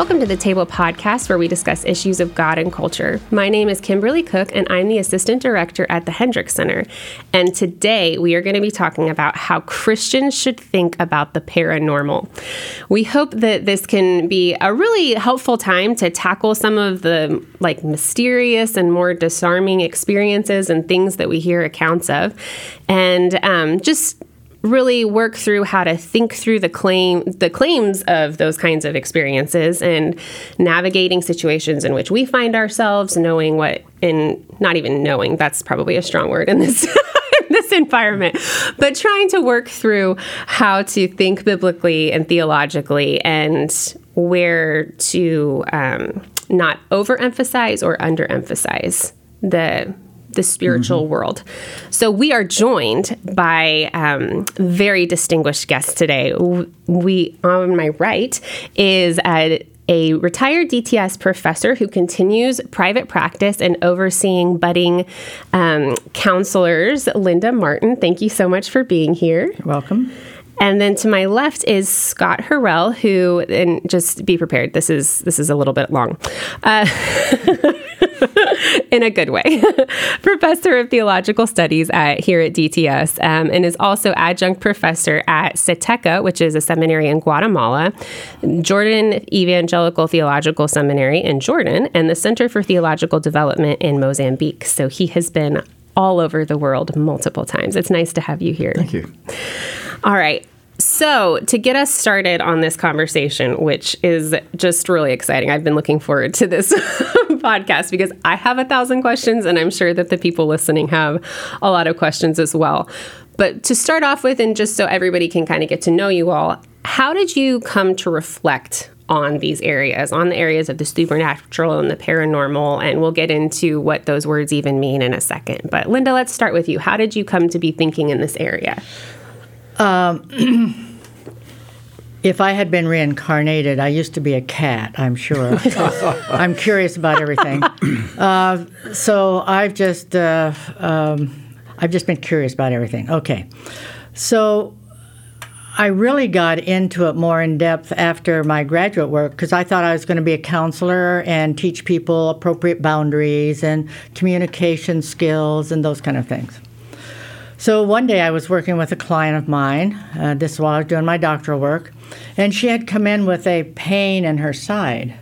Welcome to the Table Podcast, where we discuss issues of God and culture. My name is Kymberli Cook, and I'm the Assistant Director at the Hendricks Center. And today we are going to be talking about how Christians should think about the paranormal. We hope that this can be a really helpful time to tackle some of the like mysterious and more disarming experiences and things that we hear accounts of, and um, just really work through how to think through the claim the claims of those kinds of experiences and navigating situations in which we find ourselves knowing what in not even knowing that's probably a strong word in this this environment but trying to work through how to think biblically and theologically and where to um, not overemphasize or underemphasize the the spiritual mm-hmm. world. So we are joined by um, very distinguished guests today. We on my right is a, a retired DTS professor who continues private practice and overseeing budding um, counselors. Linda Marten, thank you so much for being here. You're welcome. And then to my left is Scott Horrell, who and just be prepared. This is this is a little bit long. Uh, in a good way. professor of Theological Studies at, here at DTS, um, and is also adjunct professor at SETECA, which is a seminary in Guatemala, Jordan Evangelical Theological Seminary in Jordan, and the Center for Theological Development in Mozambique. So he has been all over the world multiple times. It's nice to have you here. Thank you. All right. So, to get us started on this conversation, which is just really exciting, I've been looking forward to this podcast because I have a thousand questions, and I'm sure that the people listening have a lot of questions as well. But to start off with, and just so everybody can kind of get to know you all, how did you come to reflect on these areas, on the areas of the supernatural and the paranormal? And we'll get into what those words even mean in a second. But Linda, let's start with you. How did you come to be thinking in this area? Um, if I had been reincarnated, I used to be a cat, I'm sure. I'm curious about everything. Uh, so I've just, uh, um, I've just been curious about everything. Okay. So I really got into it more in depth after my graduate work because I thought I was going to be a counselor and teach people appropriate boundaries and communication skills and those kind of things. So one day I was working with a client of mine, uh, this while I was doing my doctoral work, and she had come in with a pain in her side.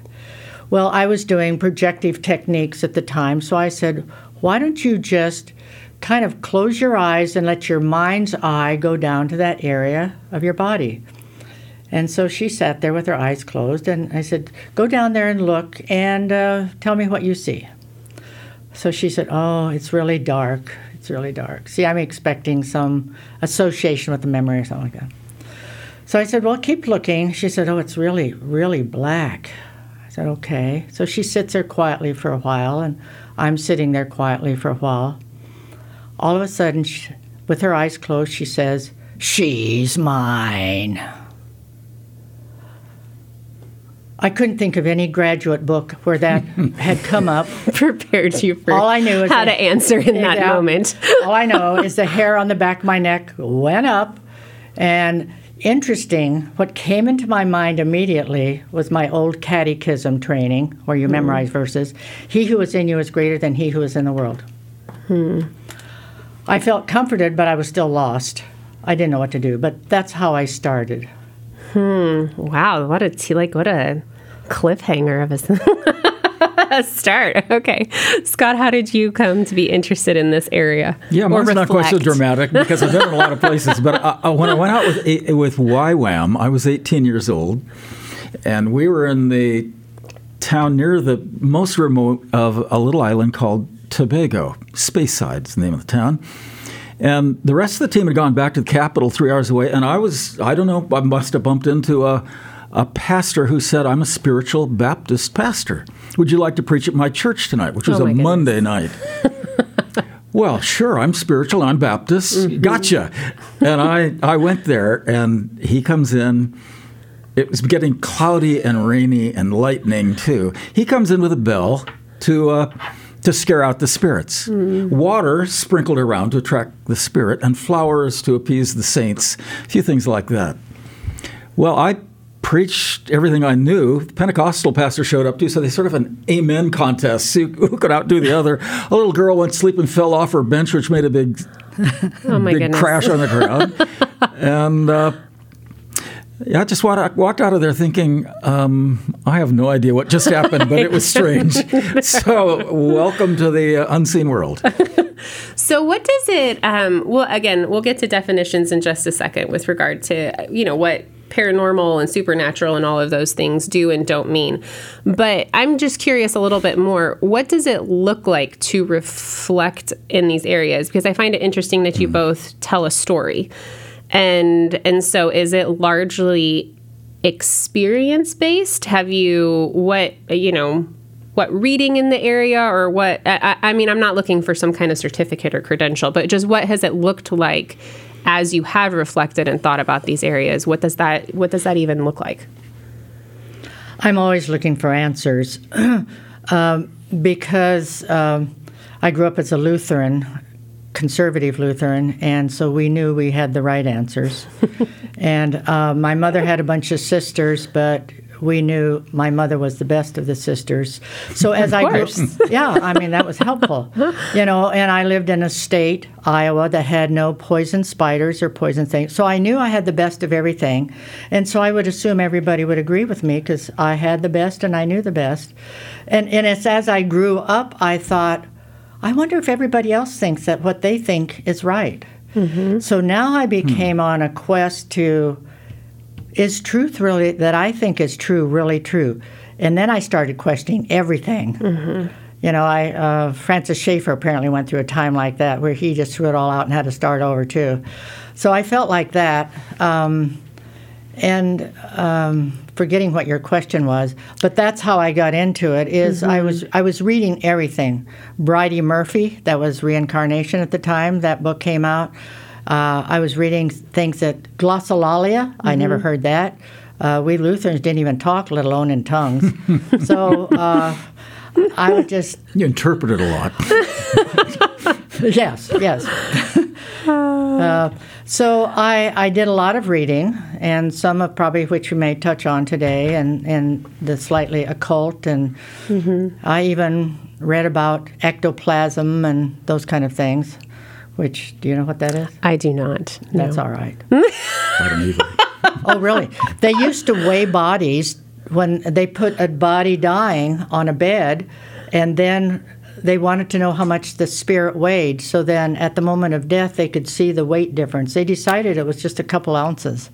Well, I was doing projective techniques at the time, so I said, why don't you just kind of close your eyes and let your mind's eye go down to that area of your body? And so she sat there with her eyes closed, and I said, Go down there and look and uh, tell me what you see. So she said, Oh, it's really dark. It's really dark. See, I'm expecting some association with the memory or something like that. So I said, Well, keep looking. She said, Oh, it's really, really black. I said, Okay. So she sits there quietly for a while, and I'm sitting there quietly for a while. All of a sudden, she, with her eyes closed, she says, She's mine. I couldn't think of any graduate book where that had come up. Prepared you for all I knew is how to answer in that moment. all I know is the hair on the back of my neck went up, and interesting. What came into my mind immediately was my old catechism training, where you mm. memorize verses. He who is in you is greater than he who is in the world. Hmm. I felt comforted, but I was still lost. I didn't know what to do, but that's how I started. Hmm. Wow. What a t- like what a cliffhanger of a start. Okay, Scott, how did you come to be interested in this area? Yeah, mine's not quite so dramatic because I've been in a lot of places. But I, I, when I went out with eh, with YWAM, I was 18 years old, and we were in the town near the most remote of a little island called Tobago. Speyside is the name of the town. And the rest of the team had gone back to the capital three hours away. And I was, I don't know, I must have bumped into a, a pastor who said, I'm a spiritual Baptist pastor. Would you like to preach at my church tonight? Which was Oh, a goodness. Monday night. well, sure, I'm spiritual, I'm Baptist. Mm-hmm. Gotcha. And I, I went there, and he comes in. It was getting cloudy and rainy and lightning too. He comes in with a bell to uh, to scare out the spirits. Water sprinkled around to attract the spirit, and flowers to appease the saints. A few things like that. Well, I preached everything I knew. The Pentecostal pastor showed up too, so they sort of an amen contest. See who could outdo the other. A little girl went to sleep and fell off her bench, which made a big Oh my big goodness. crash on the ground. and uh, yeah, I just walked, walked out of there thinking, um, I have no idea what just happened, but it was strange. so, welcome to the uh, unseen world. So, what does it? Um, well, again, we'll get to definitions in just a second with regard to you know what paranormal and supernatural and all of those things do and don't mean. But I'm just curious a little bit more. What does it look like to reflect in these areas? Because I find it interesting that you both tell a story, and and so is it largely experience based? Have you what you know? what reading in the area or what I, I mean i'm not looking for some kind of certificate or credential but just what has it looked like as you have reflected and thought about these areas what does that what does that even look like I'm always looking for answers um, because um, I grew up as a Lutheran, conservative Lutheran, and so we knew we had the right answers. and uh, my mother had a bunch of sisters, but we knew my mother was the best of the sisters. So as I grew, yeah, I mean that was helpful, you know. And I lived in a state, Iowa, that had no poison spiders or poison things. So I knew I had the best of everything, and so I would assume everybody would agree with me because I had the best and I knew the best. And and it's as I grew up, I thought, I wonder if everybody else thinks that what they think is right. So now I became on a quest to is truth really that I think is true really true? And then I started questioning everything. You know, I uh, Francis Schaeffer apparently went through a time like that where he just threw it all out and had to start over too. So I felt like that. Um, and um, forgetting what your question was, but that's how I got into it. Is I was I was reading everything. Bridey Murphy, that was reincarnation at the time. That book came out. Uh, I was reading things that glossolalia. I never heard that. Uh, we Lutherans didn't even talk, let alone in tongues. so uh, I would just You interpreted a lot. yes, yes. uh, so I, I did a lot of reading, and some of probably which we may touch on today, and, and the slightly occult, and I even read about ectoplasm and those kind of things. Which do you know what that is? i do not no. That's all right. I don't either. Oh, really? They used to weigh bodies when they put a body dying on a bed, and then they wanted to know how much the spirit weighed. So then, at the moment of death, they could see the weight difference. They decided it was just a couple ounces,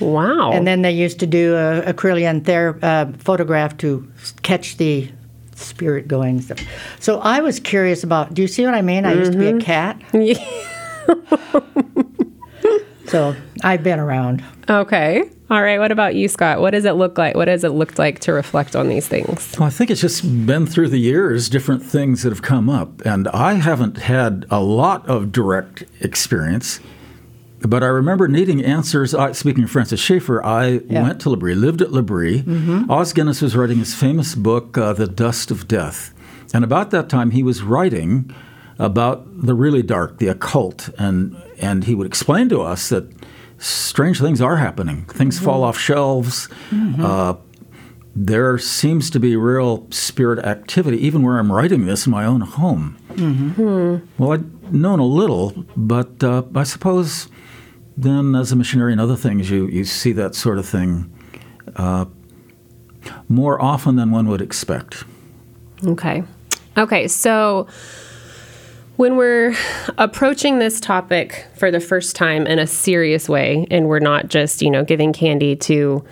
wow and then they used to do a acrylion ther- uh, photograph to catch the spirit going. So, so I was curious about. Do you see what I mean? I used to be a cat, so I've been around. okay all right what about you scott what does it look like what does it look like to reflect on these things Well, I think it's just been through the years, different things that have come up. And I haven't had a lot of direct experience, but I remember needing answers. I, speaking of Francis Schaeffer, I went to L'Abri, lived at L'Abri. Os Guinness was writing his famous book, uh, The Dust of Death. And about that time, he was writing about the really dark, the occult. And, and he would explain to us that strange things are happening. Things fall off shelves. Uh, there seems to be real spirit activity, even where I'm writing this in my own home. Well, I'd known a little, but uh, I suppose then as a missionary and other things, you, you see that sort of thing uh, more often than one would expect. Okay. Okay. So when we're approaching this topic for the first time in a serious way, and we're not just, you know, giving candy to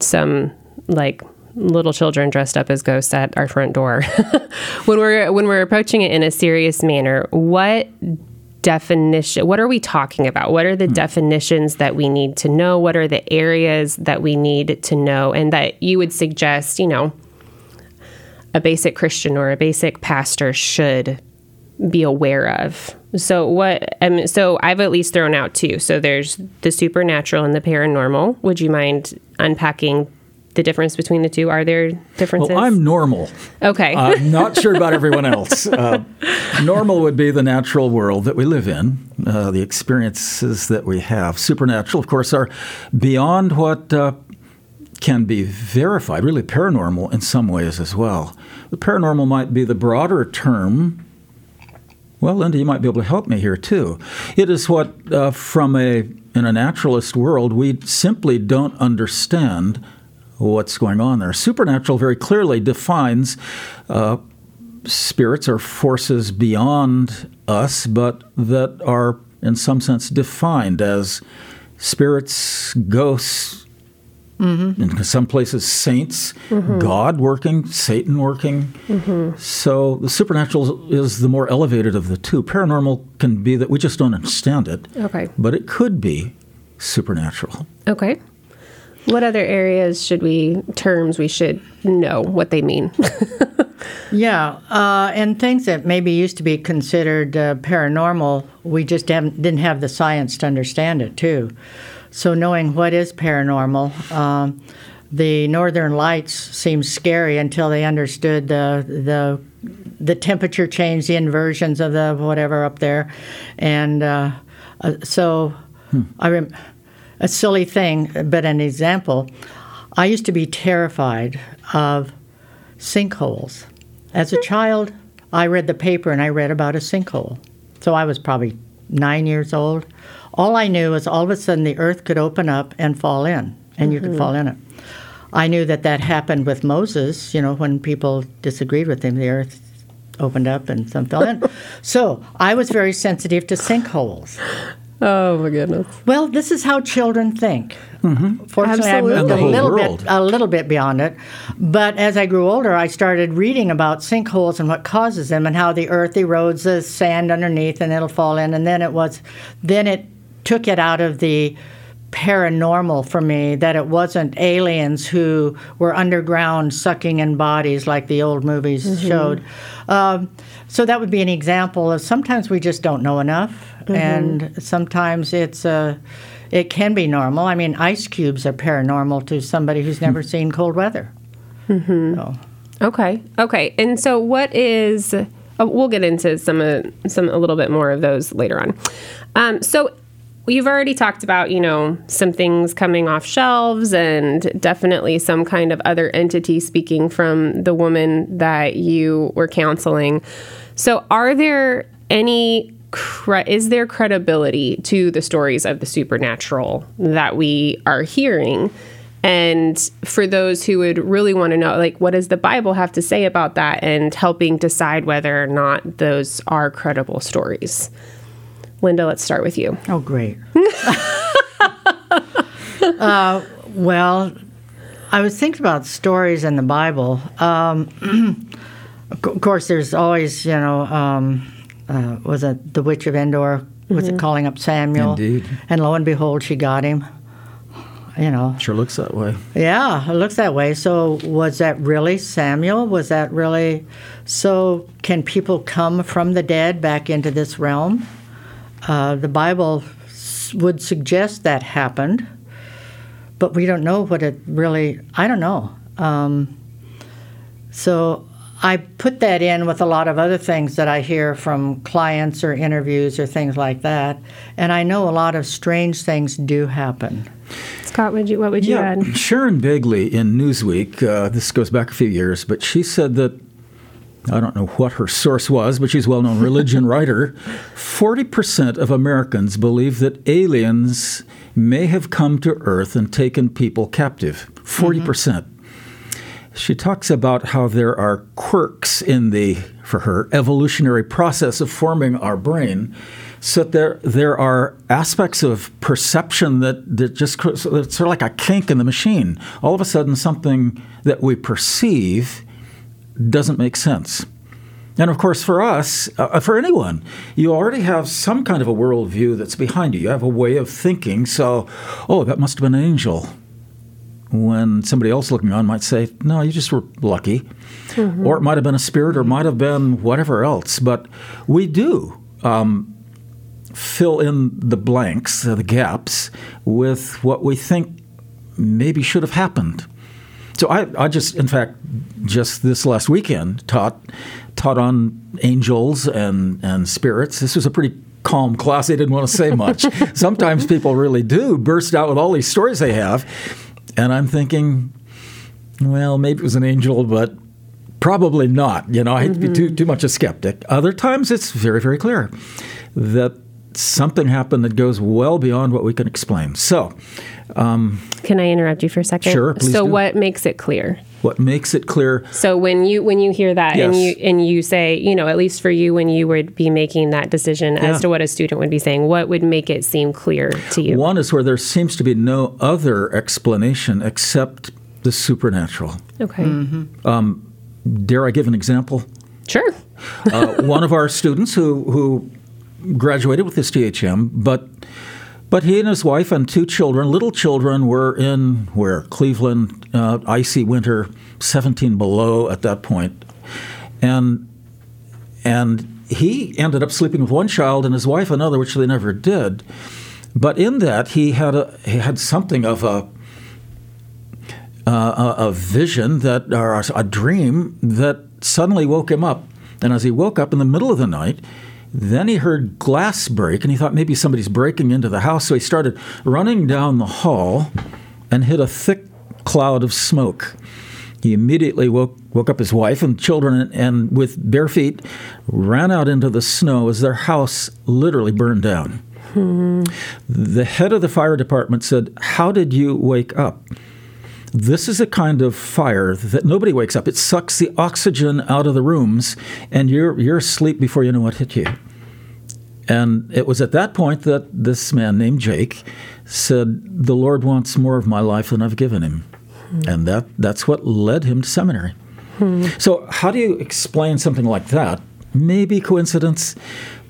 some like little children dressed up as ghosts at our front door. when we're when we're approaching it in a serious manner, what definition what are we talking about what are the mm. definitions that we need to know what are the areas that we need to know and that you would suggest you know a basic christian or a basic pastor should be aware of so what um, so i've at least thrown out two so there's the supernatural and the paranormal would you mind unpacking the difference between the two? Are there differences? Well, I'm normal. Okay. I'm not sure about everyone else. Uh, normal would be the natural world that we live in, uh, the experiences that we have. Supernatural, of course, are beyond what uh, can be verified, really paranormal in some ways as well. The paranormal might be the broader term. Well, Linda, you might be able to help me here too. It is what, uh, from a in a naturalist world, we simply don't understand what's going on there. Supernatural very clearly defines uh, spirits or forces beyond us, but that are, in some sense, defined as spirits, ghosts, Mm-hmm. In some places, saints, mm-hmm. God working, Satan working. Mm-hmm. So the supernatural is the more elevated of the two. Paranormal can be that we just don't understand it. Okay. But it could be supernatural. Okay. What other areas should we terms we should know what they mean? yeah, uh, and things that maybe used to be considered uh, paranormal, we just didn't have the science to understand it too. So knowing what is paranormal. Um, the northern lights seemed scary until they understood the the the temperature change, the inversions of the whatever up there, and uh, uh, so hmm. I remember a silly thing, but an example. I used to be terrified of sinkholes. As a child, I read the paper and I read about a sinkhole. So I was probably nine years old. All I knew was all of a sudden the earth could open up and fall in, and mm-hmm. you could mm-hmm. fall in it. I knew that that happened with Moses, you know, when people disagreed with him, the earth opened up and some fell in. so I was very sensitive to sinkholes. Oh my goodness. Well, this is how children think. Mm-hmm. Fortunately, Absolutely. I moved a little world. bit a little bit beyond it. But as I grew older, I started reading about sinkholes and what causes them and how the earth erodes the sand underneath and it'll fall in. And then it was, then it took it out of the paranormal for me that it wasn't aliens who were underground sucking in bodies like the old movies mm-hmm. showed. Um, so that would be an example of sometimes we just don't know enough mm-hmm. and sometimes it's a uh, it can be normal. I mean, ice cubes are paranormal to somebody who's never seen cold weather. Mm-hmm. So. Okay, okay. And so, what is? Oh, we'll get into some uh, some a little bit more of those later on. Um, so, you've already talked about you know some things coming off shelves and definitely some kind of other entity speaking from the woman that you were counseling. So, are there any is there credibility to the stories of the supernatural that we are hearing? And for those who would really want to know, like, what does the Bible have to say about that and helping decide whether or not those are credible stories? Linda, let's start with you. Oh, great. uh, well, I was thinking about stories in the Bible. Um, of course, there's always, you know, um, uh, was it the witch of Endor? Was mm-hmm. it calling up Samuel? Indeed. And lo and behold, she got him. You know. Sure looks that way. Yeah, it looks that way. So was that really Samuel? Was that really? So can people come from the dead back into this realm? Uh, the Bible would suggest that happened, but we don't know what it really. I don't know. Um, so I put that in with a lot of other things that I hear from clients or interviews or things like that. And I know a lot of strange things do happen. Scott, would you, what would you yeah, add? Sharon Begley in Newsweek, uh, this goes back a few years, but she said that I don't know what her source was, but she's a well known religion writer. 40% of Americans believe that aliens may have come to Earth and taken people captive. Mm-hmm. 40%. percent she talks about how there are quirks in the, for her, evolutionary process of forming our brain So there, there are aspects of perception that, that just it's sort of like a kink in the machine. All of a sudden, something that we perceive doesn't make sense. And of course, for us, uh, for anyone, you already have some kind of a worldview that's behind you. You have a way of thinking. So, oh, that must have been an angel. When somebody else looking on might say, no, you just were lucky. Mm-hmm. Or it might have been a spirit or might have been whatever else. But we do um, fill in the blanks, the gaps, with what we think maybe should have happened. So I, I just, in fact, just this last weekend taught taught on angels and and spirits. This was a pretty calm class. They didn't want to say much. Sometimes people really do burst out with all these stories they have, and I'm thinking, well, maybe it was an angel, but probably not. You know, I hate mm-hmm. to be too too much a skeptic. Other times, it's very very clear that something happened that goes well beyond what we can explain. So, um, can I interrupt you for a second? Sure. so, do. what makes it clear? What makes it clear? So when you when you hear that yes. and you and you say, you know, at least for you, when you would be making that decision yeah. as to what a student would be saying, what would make it seem clear to you? One is where there seems to be no other explanation except the supernatural. Okay. Mm-hmm. Um, dare I give an example? Sure. uh, one of our students who who graduated with his THM, but but he and his wife and two children, little children, were in where Cleveland, uh, icy winter, 17 below at that point, and and he ended up sleeping with one child and his wife another, which they never did. But in that, he had a he had something of a uh, a, a vision that or a dream that suddenly woke him up. And as he woke up in the middle of the night, then he heard glass break and he thought maybe somebody's breaking into the house. So he started running down the hall and hit a thick cloud of smoke. He immediately woke, woke up his wife and children and, with bare feet ran out into the snow as their house literally burned down. Hmm. The head of the fire department said, How did you wake up? This is a kind of fire that nobody wakes up. It sucks the oxygen out of the rooms, and you're you're asleep before you know what hit you. And it was at that point that this man named Jake said, "The Lord wants more of my life than I've given him," hmm. and that that's what led him to seminary. Hmm. So, how do you explain something like that? Maybe coincidence,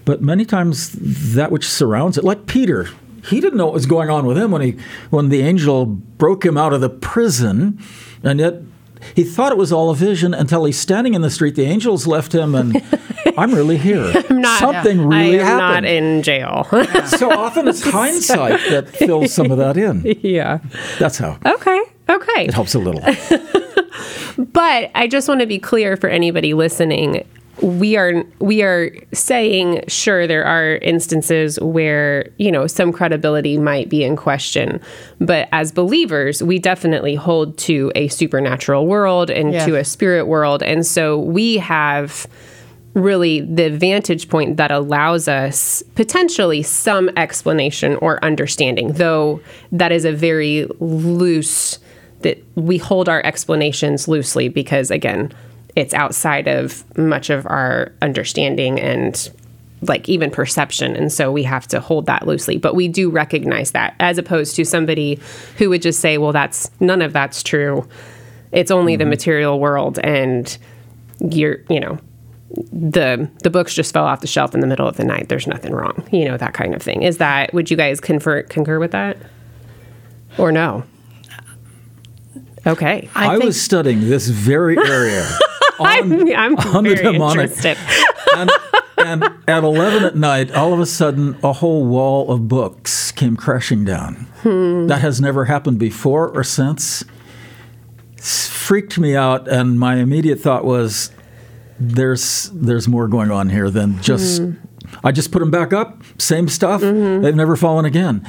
but many times that which surrounds it, like Peter, he didn't know what was going on with him when he when the angel broke him out of the prison, and yet he thought it was all a vision until he's standing in the street. The angels left him, and I'm really here. I'm not, Something yeah. really I am happened. not in jail. so often it's hindsight that fills some of that in. Yeah, that's how. Okay. Okay. It helps a little. but I just want to be clear for anybody listening we are we are saying sure there are instances where you know some credibility might be in question. But as believers we definitely hold to a supernatural world and to a spirit world. And so we have really the vantage point that allows us potentially some explanation or understanding though that is a very loose that we hold our explanations loosely because again it's outside of much of our understanding and like even perception and so we have to hold that loosely. But we do recognize that as opposed to somebody who would just say well that's none of that's true. It's only mm-hmm. the material world and you're you know the the books just fell off the shelf in the middle of the night. There's nothing wrong you know that kind of thing. Is that would you guys confer, concur with that? Or no? Okay. i, I was studying this very area on, I'm, I'm on the demonic. and, and at 11 at night, all of a sudden, a whole wall of books came crashing down. Hmm. That has never happened before or since. It's freaked me out, and my immediate thought was, "There's there's more going on here than just." Hmm. I just put them back up, same stuff. Mm-hmm. They've never fallen again.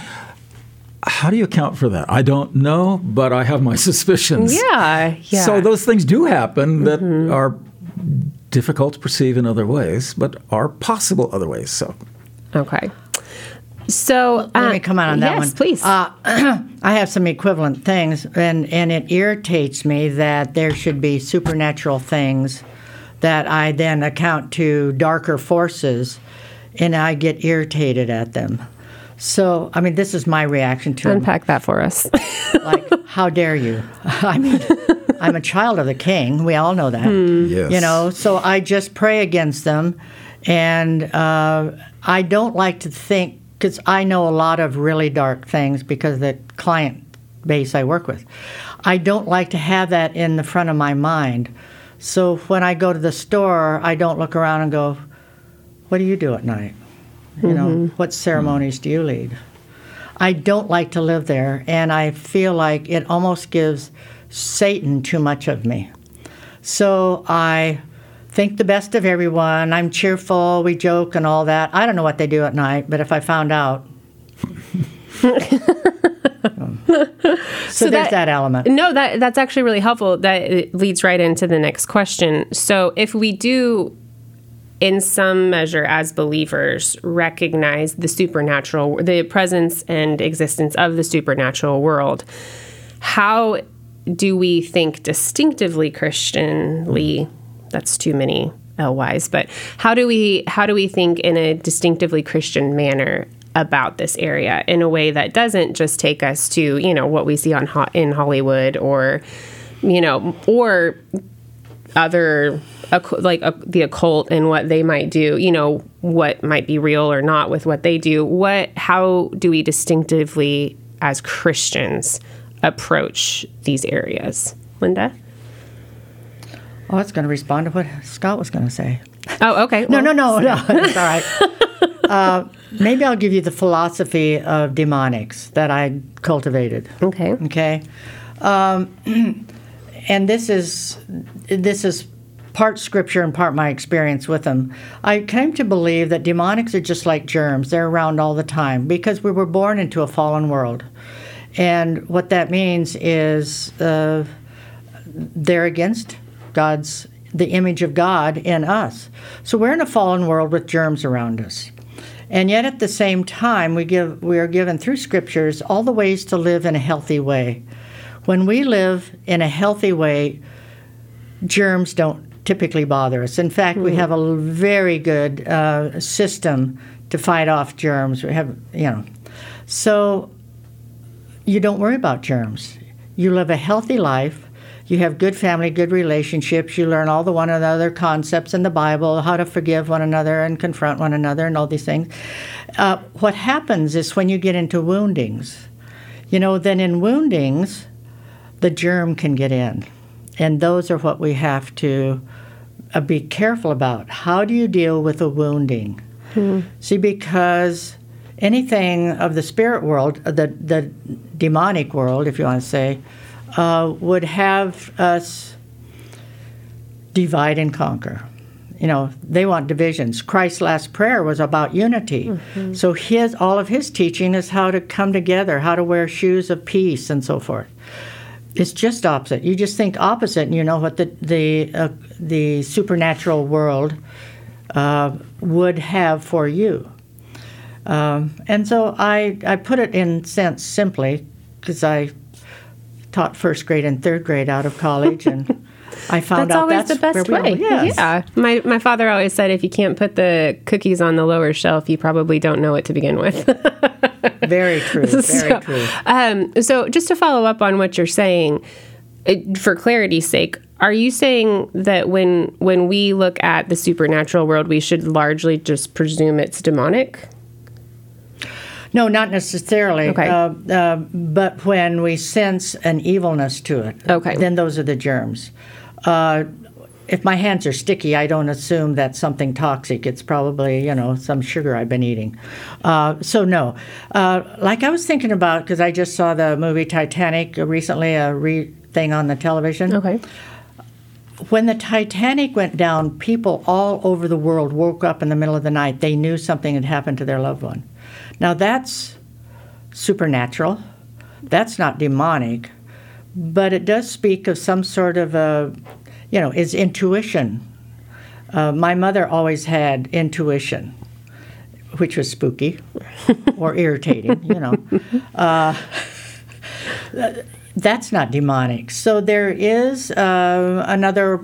How do you account for that? I don't know, but I have my suspicions. Yeah, yeah. So those things do happen that mm-hmm. are difficult to perceive in other ways, but are possible other ways. So, okay. So uh, let me come out on that yes, one. Please. Uh, I have some equivalent things, and and it irritates me that there should be supernatural things that I then account to darker forces and I get irritated at them. So, I mean, this is my reaction to them. Unpack that for us. Like, how dare you? I mean, I'm a child of the king. We all know that. Yes. You know, so I just pray against them. And uh, I don't like to think, because I know a lot of really dark things because of the client base I work with. I don't like to have that in the front of my mind. So when I go to the store, I don't look around and go, What do you do at night? You know, mm-hmm. what ceremonies do you lead? I don't like to live there, and I feel like it almost gives Satan too much of me. So I think the best of everyone. I'm cheerful, we joke and all that. I don't know what they do at night, but if I found out. so, there's that- that element. No, that that's actually really helpful. That leads right into the next question. So, if we do, in some measure, as believers, recognize the supernatural, the presence and existence of the supernatural world, how do we think distinctively Christianly? That's too many Lys, but how do we how do we think in a distinctively Christian manner about this area in a way that doesn't just take us to you know what we see on ho- in Hollywood or you know or other like uh, the occult and what they might do you know what might be real or not with what they do what how do we distinctively as Christians approach these areas Linda Oh, it's going to respond to what Scott was going to say. oh okay No, well, no, no, no. It's all right. Uh, maybe I'll give you the philosophy of demonics that I cultivated. okay Okay, um, and this is this is part scripture and part my experience with them. I came to believe that demonics are just like germs; they're around all the time because we were born into a fallen world, and what that means is uh, they're against God's the image of God in us. So we're in a fallen world with germs around us. And yet at the same time we give we are given through scriptures all the ways to live in a healthy way. When we live in a healthy way, germs don't typically bother us. In fact, we have a very good uh, system to fight off germs. We have, you know, so you don't worry about germs. You live a healthy life. You have good family, good relationships. You learn all the one another concepts in the Bible, how to forgive one another and confront one another, and all these things. Uh, what happens is when you get into woundings, you know, then in woundings, the germ can get in. And those are what we have to uh, be careful about. How do you deal with a wounding? See, because anything of the spirit world, uh, the, the demonic world, if you want to say, uh, would have us divide and conquer. You know, they want divisions. Christ's last prayer was about unity. So his all of his teaching is how to come together, how to wear shoes of peace and so forth. It's just opposite. You just think opposite, and you know what the the uh, the supernatural world uh, would have for you. Um, and so I I put it in sense simply because I taught first grade and third grade out of college, and I found That's out always that's the best way. Yes. Yeah. My my father always said if you can't put the cookies on the lower shelf, you probably don't know it to begin with. Very true. Very so, true. Um, so just to follow up on what you're saying, it, for clarity's sake, are you saying that when when we look at the supernatural world, we should largely just presume it's demonic? No, not necessarily. Okay. Uh, uh, but when we sense an evilness to it, Okay. then those are the germs. Uh, if my hands are sticky, I don't assume that's something toxic. It's probably, you know, some sugar I've been eating. Uh, so, no. Uh, like I was thinking about, because I just saw the movie Titanic recently, a re- thing on the television. Okay. When the Titanic went down, people all over the world woke up in the middle of the night. They knew something had happened to their loved one. Now that's supernatural. That's not demonic, but it does speak of some sort of a, you know, is intuition. Uh, my mother always had intuition, which was spooky or irritating, you know. Uh, that's not demonic. So there is uh, another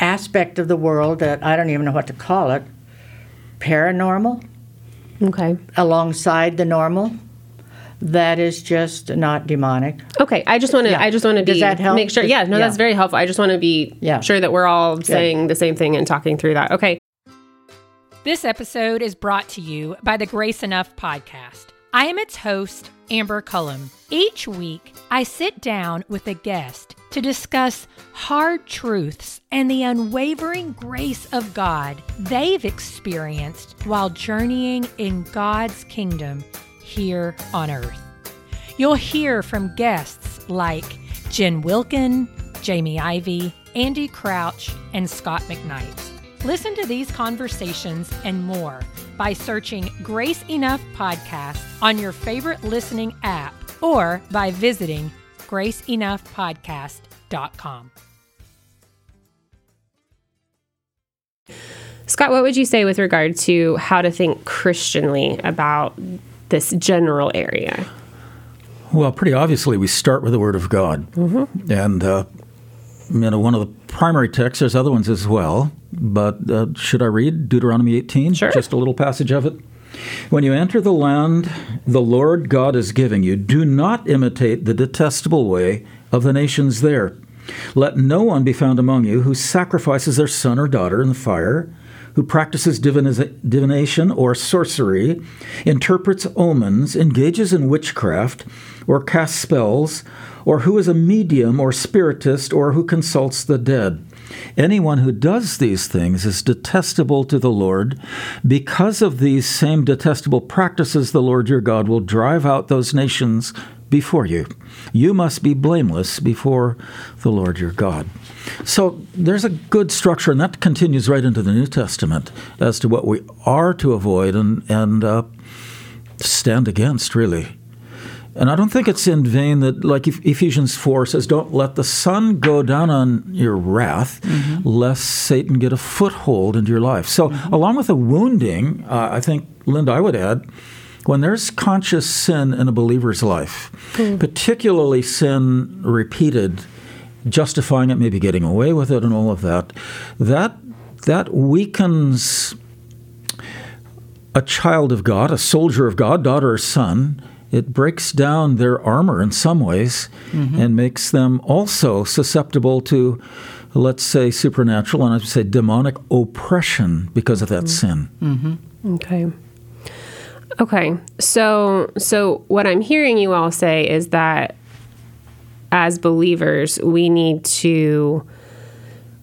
aspect of the world that I don't even know what to call it paranormal. Okay. alongside the normal, that is just not demonic. Okay, I just want to. Yeah. I just want to be Does that help? make sure. Yeah, no, Yeah. that's very helpful. I just want to be Yeah. sure that we're all saying the same thing and talking through that. Okay. This episode is brought to you by the Grace Enough podcast. I am its host, Amber Cullum. Each week, I sit down with a guest to discuss hard truths and the unwavering grace of God they've experienced while journeying in God's kingdom here on earth. You'll hear from guests like Jen Wilkin, Jamie Ivey, Andy Crouch, and Scot McKnight. Listen to these conversations and more by searching Grace Enough Podcast on your favorite listening app or by visiting graceenoughpodcast.com. Scott, what would you say with regard to how to think Christianly about this general area? Well, pretty obviously, we start with the Word of God. Mm-hmm. And, uh, you know, one of the primary texts, there's other ones as well, but uh, should I read Deuteronomy 18? Sure. Just a little passage of it. When you enter the land the Lord God is giving you, do not imitate the detestable way of the nations there. Let no one be found among you who sacrifices their son or daughter in the fire, who practices diviniz- divination or sorcery, interprets omens, engages in witchcraft, or casts spells, or who is a medium or spiritist, or who consults the dead. Anyone who does these things is detestable to the Lord. Because of these same detestable practices, the Lord your God will drive out those nations before you. You must be blameless before the Lord your God. So there's a good structure, and that continues right into the New Testament as to what we are to avoid and, and uh, stand against, really. And I don't think it's in vain that, like Ephesians 4 says, don't let the sun go down on your wrath, mm-hmm. lest Satan get a foothold into your life. So, mm-hmm. along with the wounding, uh, I think, Linda, I would add, when there's conscious sin in a believer's life, mm-hmm. particularly sin repeated, justifying it, maybe getting away with it, and all of that, that that weakens a child of God, a soldier of God, daughter or son it breaks down their armor in some ways mm-hmm. and makes them also susceptible to, let's say, supernatural and I'd say demonic oppression because of that mm-hmm. sin. Mm-hmm. Okay. Okay. So, so what I'm hearing you all say is that as believers, we need to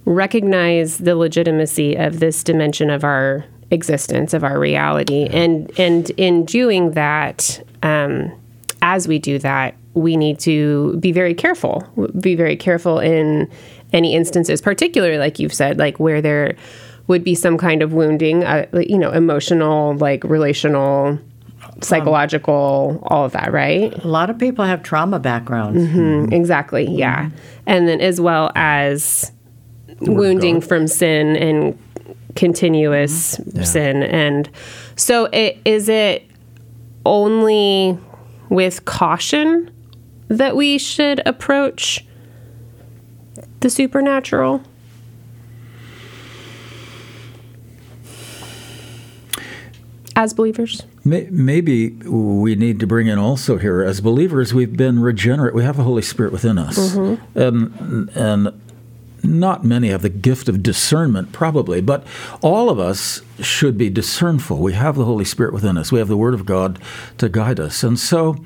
recognize the legitimacy of this dimension of our existence of our reality and and in doing that um, as we do that we need to be very careful be very careful in any instances particularly like you've said like where there would be some kind of wounding uh, you know emotional like relational psychological all of that right a lot of people have trauma backgrounds mm-hmm, exactly mm-hmm. yeah and then as well as wounding from sin and continuous mm-hmm. yeah. sin and so it, is it only with caution that we should approach the supernatural? As believers? Maybe we need to bring in also here as believers we've been regenerate we have the holy spirit within us. Mm-hmm. and and not many have the gift of discernment, probably, but all of us should be discernful. We have the Holy Spirit within us, we have the Word of God to guide us. And so,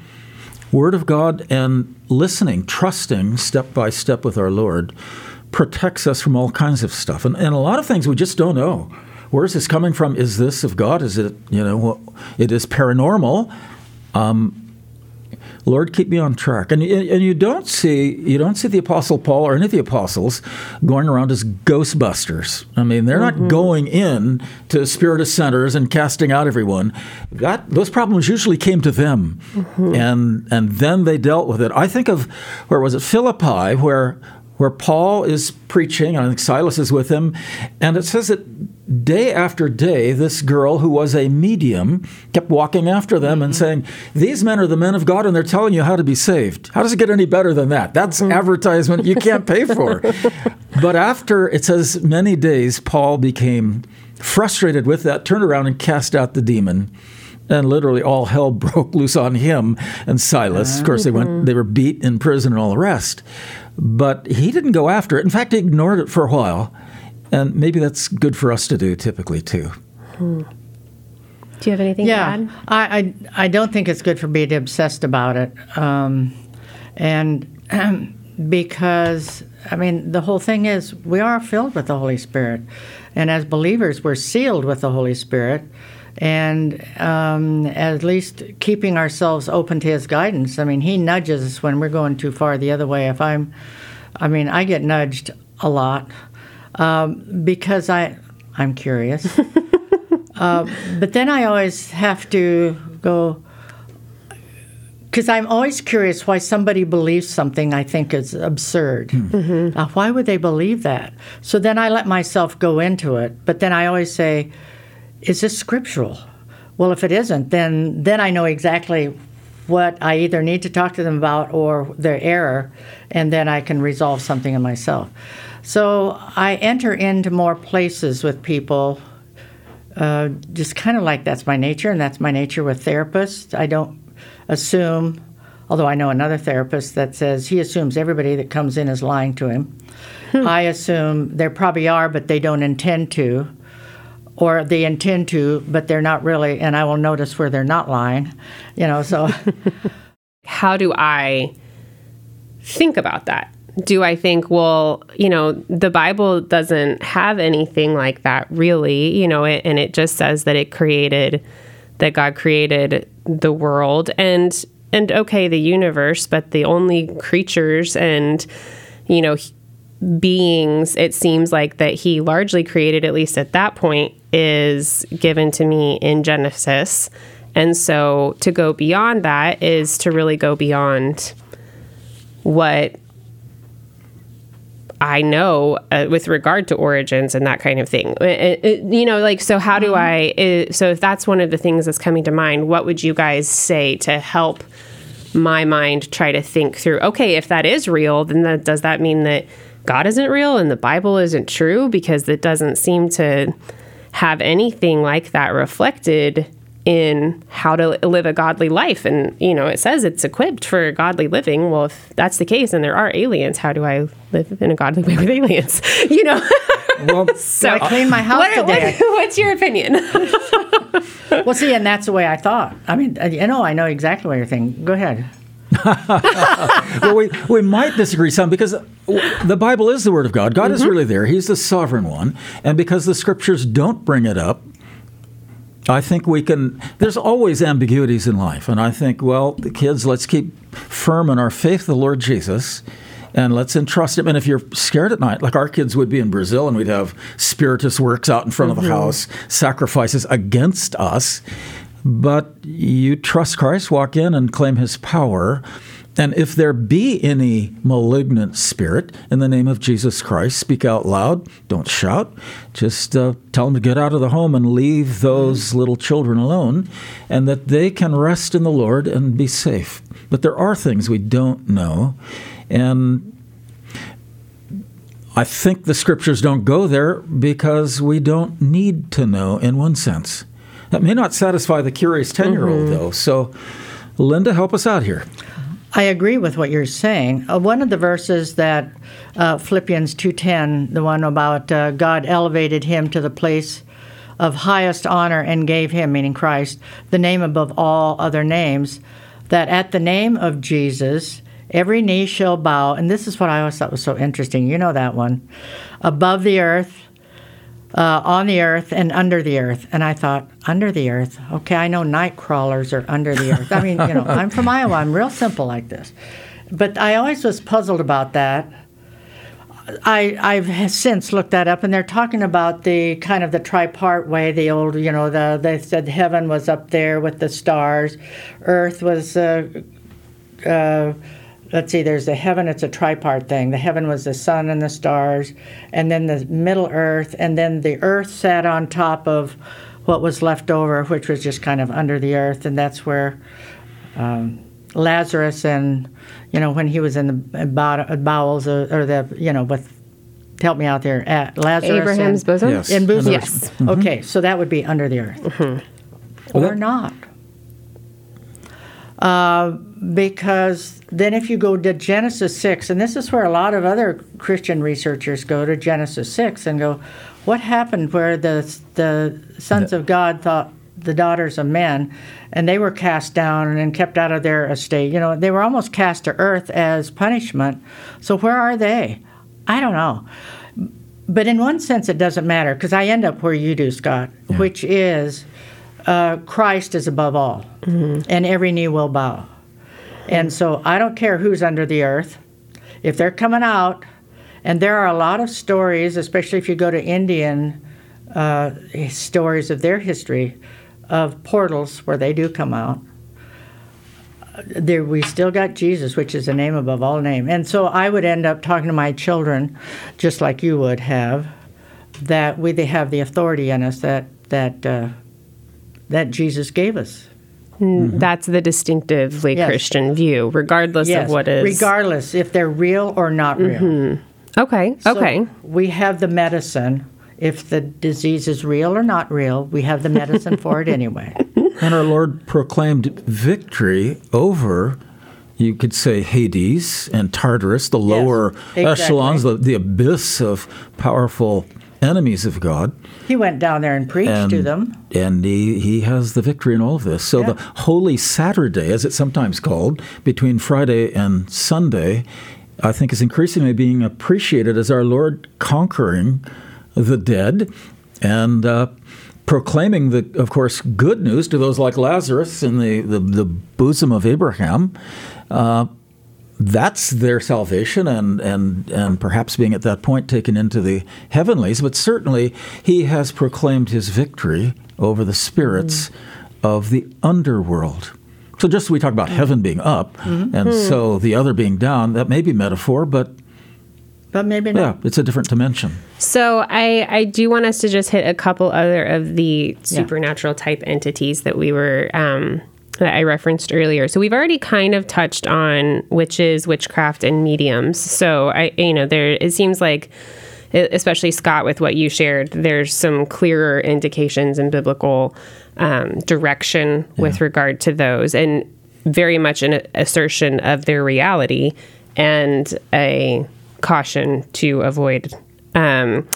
Word of God and listening, trusting step by step with our Lord protects us from all kinds of stuff. And, and a lot of things we just don't know. Where is this coming from? Is this of God? Is it, you know, it is paranormal? Um, Lord, keep me on track. And, and you don't see you don't see the Apostle Paul or any of the apostles going around as Ghostbusters. I mean, they're mm-hmm. not going in to spiritist centers and casting out everyone. That those problems usually came to them, mm-hmm. and and then they dealt with it. I think of where was it Philippi, where where Paul is preaching, and I think Silas is with him, and it says that day after day, this girl who was a medium kept walking after them mm-hmm. and saying, These men are the men of God, and they're telling you how to be saved. How does it get any better than that? That's mm-hmm. advertisement you can't pay for. but after, it says, many days, Paul became frustrated with that, turned around and cast out the demon and literally all hell broke loose on him and Silas. Of course, they went, they were beat in prison and all the rest. But he didn't go after it. In fact, he ignored it for a while. And maybe that's good for us to do typically too. Do you have anything yeah, to add? I, I I don't think it's good for me to obsessed about it, um, and because I mean the whole thing is we are filled with the Holy Spirit, and as believers we're sealed with the Holy Spirit, and um, at least keeping ourselves open to His guidance. I mean He nudges us when we're going too far the other way. If I'm, I mean I get nudged a lot um, because I I'm curious. Uh, but then I always have to go because I'm always curious why somebody believes something I think is absurd. Uh, why would they believe that? So then I let myself go into it. But then I always say, "Is this scriptural?" Well, if it isn't, then then I know exactly what I either need to talk to them about or their error, and then I can resolve something in myself. So I enter into more places with people uh, just kind of like that's my nature, and that's my nature with therapists. I don't assume, although I know another therapist that says he assumes everybody that comes in is lying to him. I assume there probably are, but they don't intend to, or they intend to, but they're not really, and I will notice where they're not lying. You know, so How do I think about that? Do I think, well, you know, the Bible doesn't have anything like that really, you know, it, and it just says that it created, that God created the world and, and okay, the universe, but the only creatures and, you know, beings it seems like that he largely created at least at that point is given to me in genesis. And so to go beyond that is to really go beyond what I know uh, with regard to origins and that kind of thing. It- it- you know, like, so how do I, uh, so if that's one of the things that's coming to mind, what would you guys say to help my mind try to think through, okay, if that is real, then that, does that mean that God isn't real and the Bible isn't true? Because it doesn't seem to have anything like that reflected in how to live a godly life. And, you know, it says it's equipped for godly living. Well, if that's the case and there are aliens, how do I live in a godly way with aliens? You know? Well, so I clean my house What- today. what- what's your opinion? well, see, and that's the way I thought. I mean, you know, I know exactly what you're thinking. Go ahead. well, we, we might disagree some because the Bible is the Word of God. God is mm-hmm. really there. He's the sovereign one. And because the scriptures don't bring it up, I think we can. There's always ambiguities in life. And I think, well, the kids, let's keep firm in our faith, the Lord Jesus. And let's entrust him. And if you're scared at night, like our kids would be in Brazil, and we'd have spiritist works out in front of the mm-hmm. house, sacrifices against us. But you trust Christ, walk in and claim his power. And if there be any malignant spirit, in the name of Jesus Christ, speak out loud. Don't shout. Just uh, tell them to get out of the home and leave those little children alone, and that they can rest in the Lord and be safe. But there are things we don't know. And I think the scriptures don't go there because we don't need to know, in one sense. That may not satisfy the curious 10 year old, though. So, Linda, help us out here. I agree with what you're saying. Uh, one of the verses that uh, Philippians 2:10, the one about uh, God elevated him to the place of highest honor and gave him, meaning Christ, the name above all other names, that at the name of Jesus every knee shall bow, and this is what I always thought was so interesting. You know that one, above the earth, uh, on the earth and under the earth. And I thought, under the earth? Okay, I know night crawlers are under the earth. I mean, you know, I'm from Iowa. I'm real simple like this. But I always was puzzled about that. I, I've since looked that up, and they're talking about the kind of the tripart way. The old, you know, the they said heaven was up there with the stars, earth was uh, uh, let's see, there's the heaven, it's a tripart thing. The heaven was the sun and the stars, and then the middle earth, and then the earth sat on top of what was left over, which was just kind of under the earth, and that's where um, Lazarus and, you know, when he was in the bowels of, or the, you know, with, help me out there, uh, Lazarus. Abraham's and, bosom? Yes. In bosom. Yes. Okay, so that would be under the earth. Or not. Uh, because then if you go to Genesis 6, and this is where a lot of other Christian researchers go to Genesis 6 and go, what happened where the, the sons of God thought the daughters of men, and they were cast down and kept out of their estate. You know, they were almost cast to earth as punishment. So where are they? I don't know. But in one sense, it doesn't matter because I end up where you do, Scott, yeah. which is uh, Christ is above all, mm-hmm. and every knee will bow. And so I don't care who's under the earth. If they're coming out, and there are a lot of stories, especially if you go to Indian uh, stories of their history, of portals where they do come out. There, we still got Jesus, which is the name above all name. And so I would end up talking to my children, just like you would have, that we they have the authority in us that that uh, that Jesus gave us. Mm-hmm. That's the distinctively yes. Christian view, regardless yes. of what is. Regardless if they're real or not real. Mm-hmm. Okay. So okay. We have the medicine if the disease is real or not real, we have the medicine for it anyway. And our Lord proclaimed victory over, you could say, Hades and Tartarus, the lower yes, exactly. echelons, the, the abyss of powerful enemies of God. He went down there and preached and, to them. And he, he has the victory in all of this. So yeah. the Holy Saturday, as it's sometimes called, between Friday and Sunday, I think is increasingly being appreciated as our Lord conquering the dead and uh, proclaiming the, of course, good news to those like Lazarus in the, the, the bosom of Abraham. Uh, that's their salvation and, and, and perhaps being at that point taken into the heavenlies. But certainly he has proclaimed his victory over the spirits mm-hmm. of the underworld. So just we talk about heaven being up mm-hmm. and mm-hmm. so the other being down, that may be metaphor, but but maybe not. Yeah, it's a different dimension. So I I do want us to just hit a couple other of the supernatural yeah. type entities that we were um, that I referenced earlier. So we've already kind of touched on witches, witchcraft, and mediums. So I you know there it seems like especially Scott with what you shared, there's some clearer indications in biblical um, direction yeah. with regard to those, and very much an assertion of their reality and a caution to avoid. Um,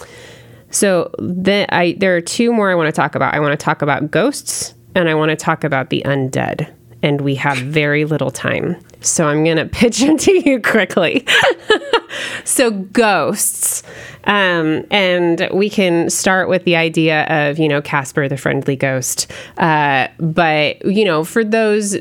so then I there are two more I want to talk about. I want to talk about ghosts and I want to talk about the undead. And we have very little time. So I'm going to pitch into you quickly. so, ghosts. Um, and we can start with the idea of, you know, Casper the friendly ghost. Uh, but, you know, for those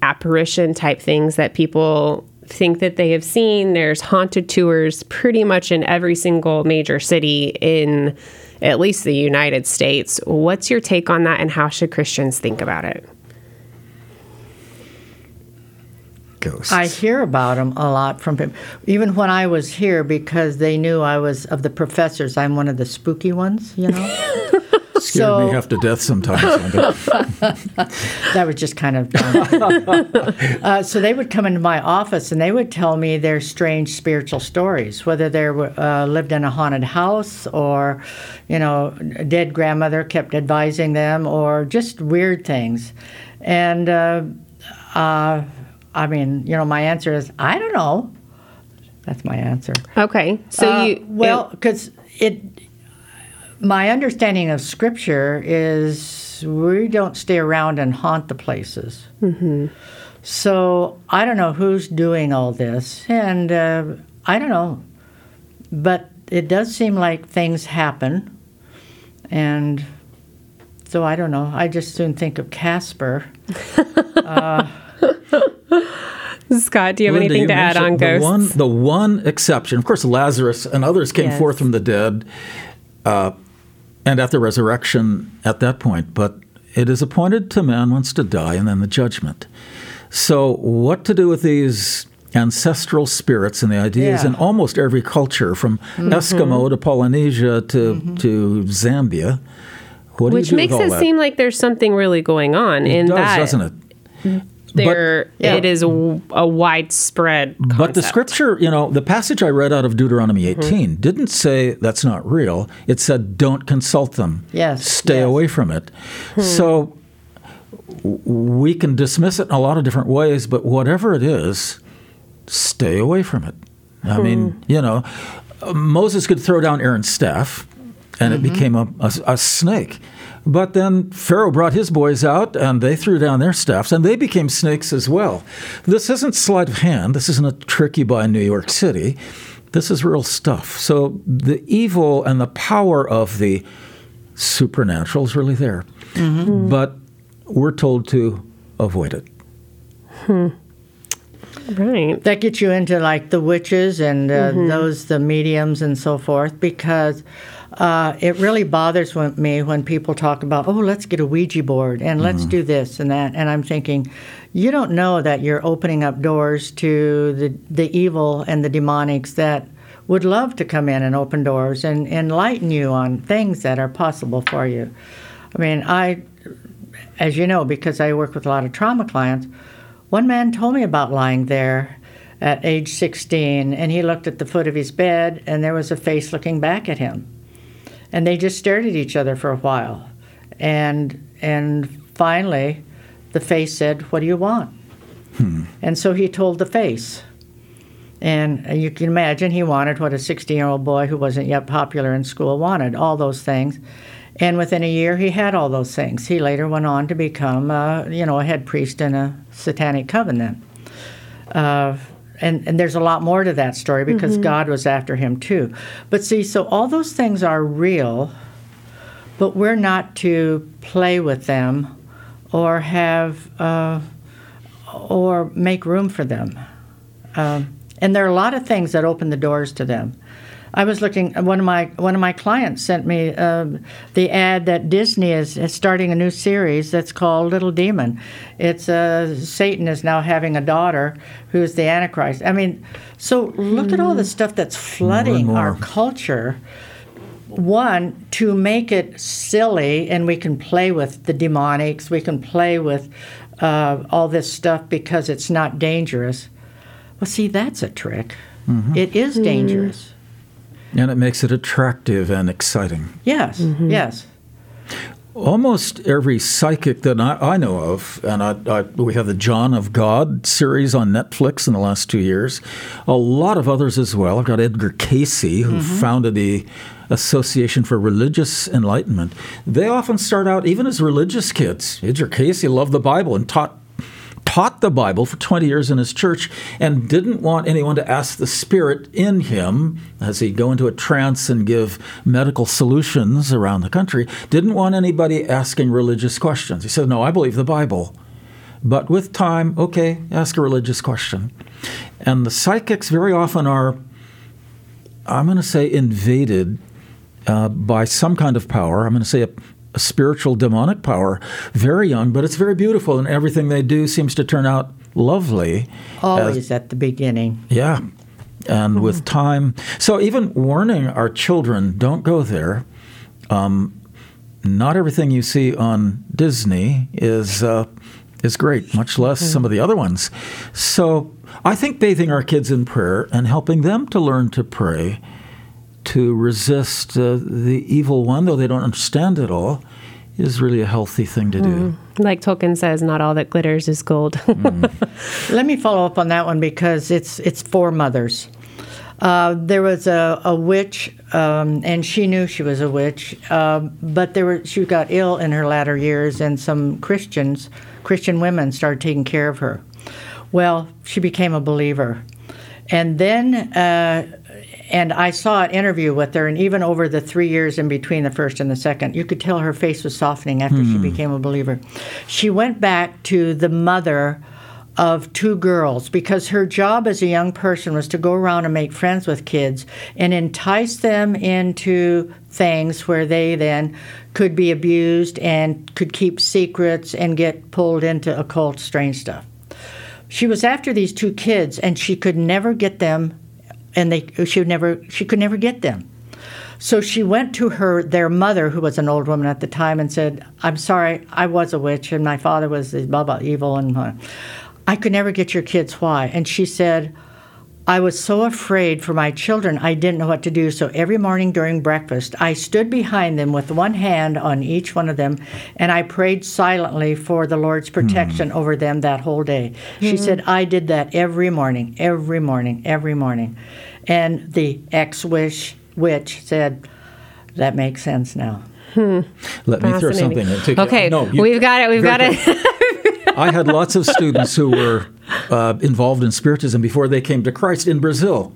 apparition type things that people think that they have seen. There's haunted tours pretty much in every single major city in at least the United States. What's your take on that, and how should Christians think about it? Ghosts. I hear about them a lot from people. Even when I was here, because they knew I was of the professors, I'm one of the spooky ones, you know? Scared so, me half to death sometimes. that was just kind of uh, so they would come into my office and they would tell me their strange spiritual stories, whether they uh, lived in a haunted house or, you know, a dead grandmother kept advising them or just weird things. And uh, uh I mean, you know, my answer is I don't know. That's my answer. Okay. So uh, you well, because it my understanding of scripture is we don't stay around and haunt the places. Mm-hmm. So I don't know who's doing all this, and uh, I don't know, but it does seem like things happen, and so I don't know. I just soon think of Casper. uh, Scott, do you have Linda, anything you to add on the ghosts? One, the one exception, of course, Lazarus and others came yes. forth from the dead. Uh, and at the resurrection at that point. But it is appointed to man once to die and then the judgment. So, what to do with these ancestral spirits and the ideas yeah. in almost every culture, from mm-hmm. Eskimo to Polynesia to, mm-hmm. to Zambia? Which makes it that? seem like there's something really going on it in does, that. doesn't it? There but, yeah. it is a, a widespread concept. but the scripture you know the passage i read out of deuteronomy mm-hmm. 18 mm-hmm. didn't say that's not real it said don't consult them yes stay yes. away from it hmm. so we can dismiss it in a lot of different ways, but whatever it is, stay away from it. I mean, you know, Moses could throw down Aaron's staff, and it became a, a, a snake. But then Pharaoh brought his boys out, and they threw down their staffs, and they became snakes as well. This isn't sleight of hand. This isn't a trick you buy in New York City. This is real stuff. So the evil and the power of the supernatural is really there. Mm-hmm. But we're told to avoid it. Hmm. Right. that gets you into like the witches and uh, mm-hmm. those the mediums and so forth because uh, it really bothers me when people talk about oh let's get a ouija board and let's do this and that and i'm thinking you don't know that you're opening up doors to the, the evil and the demonics that would love to come in and open doors and enlighten you on things that are possible for you i mean i as you know, because I work with a lot of trauma clients, one man told me about lying there at age 16, and he looked at the foot of his bed, and there was a face looking back at him. And they just stared at each other for a while. And, and finally, the face said, What do you want? And so he told the face. And you can imagine he wanted what a 16 year old boy who wasn't yet popular in school wanted all those things. And within a year, he had all those things. He later went on to become, uh, you know, a head priest in a satanic covenant. Uh, and, and there's a lot more to that story because God was after him too. But see, so all those things are real, but we're not to play with them or have uh, or make room for them. Um, and there are a lot of things that open the doors to them. I was looking. One of my one of my clients sent me um, the ad that Disney is, is starting a new series that's called Little Demon. It's uh, Satan is now having a daughter who's the Antichrist. I mean, so look at all the stuff that's flooding more. our culture. One to make it silly, and we can play with the demonics. We can play with uh, all this stuff because it's not dangerous. Well, see, that's a trick. It is dangerous. And it makes it attractive and exciting. Yes, mm-hmm. yes. Almost every psychic that I, I know of, and I, I, we have the John of God series on Netflix in the last two years, a lot of others as well. I've got Edgar Cayce, who mm-hmm. founded the Association for Religious Enlightenment. They often start out even as religious kids. Edgar Cayce loved the Bible and taught taught the Bible for 20 years in his church and didn't want anyone to ask the Spirit in him as he'd go into a trance and give medical solutions around the country, didn't want anybody asking religious questions. He said, No, I believe the Bible. But with time, okay, ask a religious question. And the psychics very often are, I'm going to say, invaded uh, by some kind of power. I'm going to say a, a spiritual demonic power, very young, but it's very beautiful, and everything they do seems to turn out lovely. Always at the beginning. Yeah. And with time, so even warning our children, don't go there. Um, not everything you see on Disney is uh, is great, much less some of the other ones. So I think bathing our kids in prayer and helping them to learn to pray, to resist uh, the evil one, though they don't understand it all, is really a healthy thing to do. Like Tolkien says, not all that glitters is gold. Let me follow up on that one because it's it's for mothers. Uh, there was a, a witch, um, and she knew she was a witch, um, but there were, she got ill in her latter years, and some Christians, Christian women, started taking care of her. Well, she became a believer, and then, uh, and I saw an interview with her, and even over the three years in between the first and the second, you could tell her face was softening after she hmm. became a believer. She went back to the mother of two girls because her job as a young person was to go around and make friends with kids and entice them into things where they then could be abused and could keep secrets and get pulled into occult strange stuff. She was after these two kids and she could never get them and they she would never she could never get them. So she went to her their mother, who was an old woman at the time, and said, "I'm sorry, I was a witch, and my father was blah blah evil, and blah. I could never get your kids. Why?" And she said, I was so afraid for my children, I didn't know what to do. So every morning during breakfast, I stood behind them with one hand on each one of them, and I prayed silently for the Lord's hmm. protection over them that whole day. She hmm. said, I did that every morning, every morning, every morning. And the ex wish witch said, That makes sense now. Hmm. Let me throw something in. Take- Okay, no, you- we've got it. We've got it. I had lots of students who were uh, involved in Spiritism before they came to Christ in Brazil.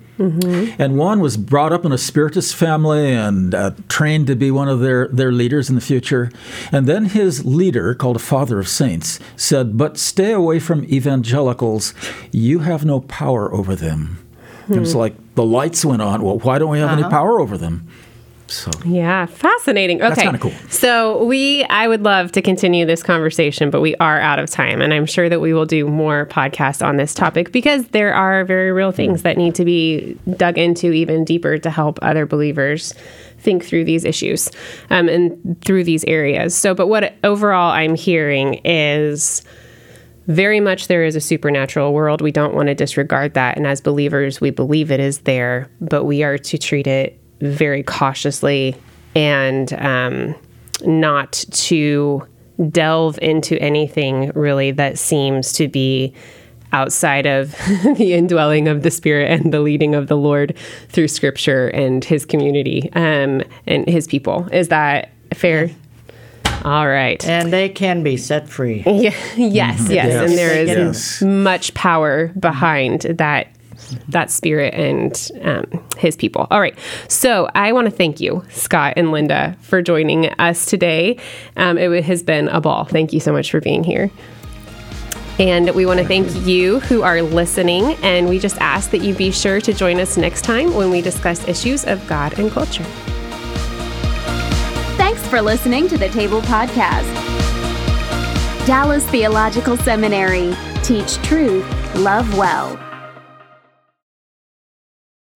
And one was brought up in a Spiritist family and uh, trained to be one of their, their leaders in the future. And then his leader, called a Father of Saints, said, But stay away from evangelicals. You have no power over them. It was like the lights went on. Well, why don't we have any power over them? So Yeah, fascinating. Okay. cool. So we I would love to continue this conversation, but we are out of time and I'm sure that we will do more podcasts on this topic because there are very real things that need to be dug into even deeper to help other believers think through these issues um, and through these areas. So but what overall I'm hearing is very much there is a supernatural world. We don't want to disregard that. And as believers, we believe it is there, but we are to treat it very cautiously and um, not to delve into anything really that seems to be outside of the indwelling of the Spirit and the leading of the Lord through Scripture and His community um, and His people. Is that fair? All right. And they can be set free. Yeah, yes, yes, and there is Yes. much power behind that that spirit and um, his people. All right, so I want to thank you, Scott and Linda, for joining us today. Um, it has been a ball. Thank you so much for being here. And we want to thank you who are listening, and we just ask that you be sure to join us next time when we discuss issues of God and culture. Thanks for listening to the Table Podcast. Dallas Theological Seminary. Teach truth, love well.